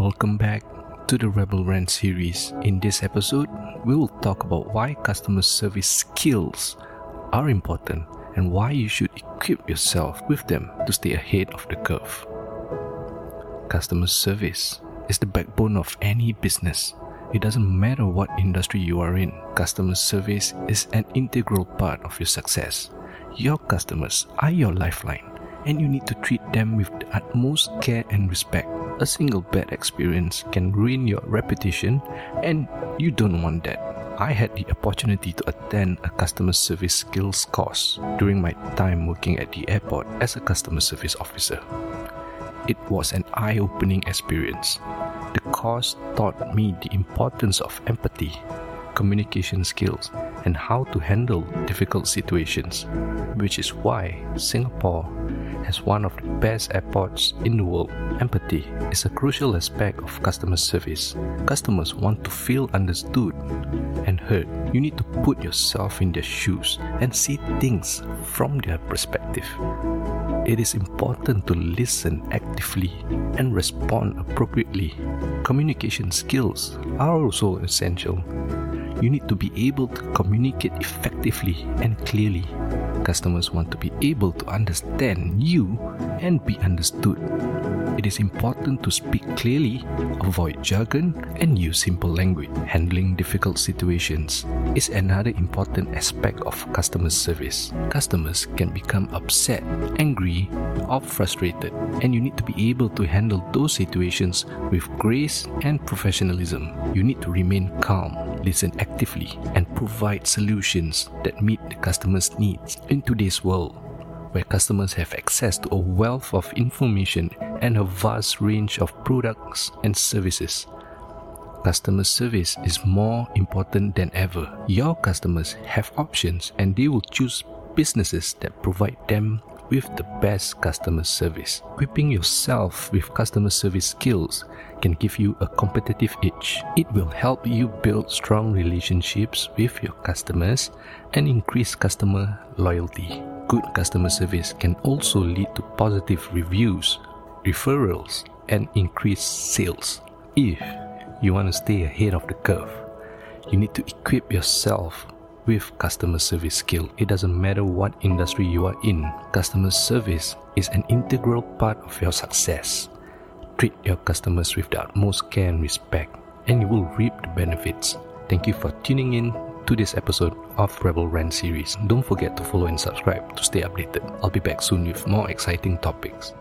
Welcome back to the Rebel Rant series. In this episode, we will talk about why customer service skills are important and why you should equip yourself with them to stay ahead of the curve. Customer service is the backbone of any business. It doesn't matter what industry you are in, customer service is an integral part of your success. Your customers are your lifeline, and you need to treat them with the utmost care and respect. A single bad experience can ruin your reputation, and you don't want that. I had the opportunity to attend a customer service skills course during my time working at the airport as a customer service officer. It was an eye opening experience. The course taught me the importance of empathy, communication skills, and how to handle difficult situations, which is why Singapore has one of the best airports in the world. Empathy is a crucial aspect of customer service. Customers want to feel understood and heard. You need to put yourself in their shoes and see things from their perspective. It is important to listen actively and respond appropriately. Communication skills are also essential. You need to be able to communicate effectively and clearly. Customers want to be able to understand you and be understood. It is important to speak clearly, avoid jargon, and use simple language. Handling difficult situations is another important aspect of customer service. Customers can become upset, angry, or frustrated, and you need to be able to handle those situations with grace and professionalism. You need to remain calm, listen actively, and provide solutions that meet the customer's needs. In today's world, where customers have access to a wealth of information and a vast range of products and services. Customer service is more important than ever. Your customers have options and they will choose businesses that provide them with the best customer service. Equipping yourself with customer service skills can give you a competitive edge. It will help you build strong relationships with your customers and increase customer loyalty. Good customer service can also lead to positive reviews, referrals, and increased sales. If you want to stay ahead of the curve, you need to equip yourself with customer service skill. It doesn't matter what industry you are in, customer service is an integral part of your success. Treat your customers with the utmost care and respect, and you will reap the benefits. Thank you for tuning in to this episode of Rebel Rant series. Don't forget to follow and subscribe to stay updated. I'll be back soon with more exciting topics.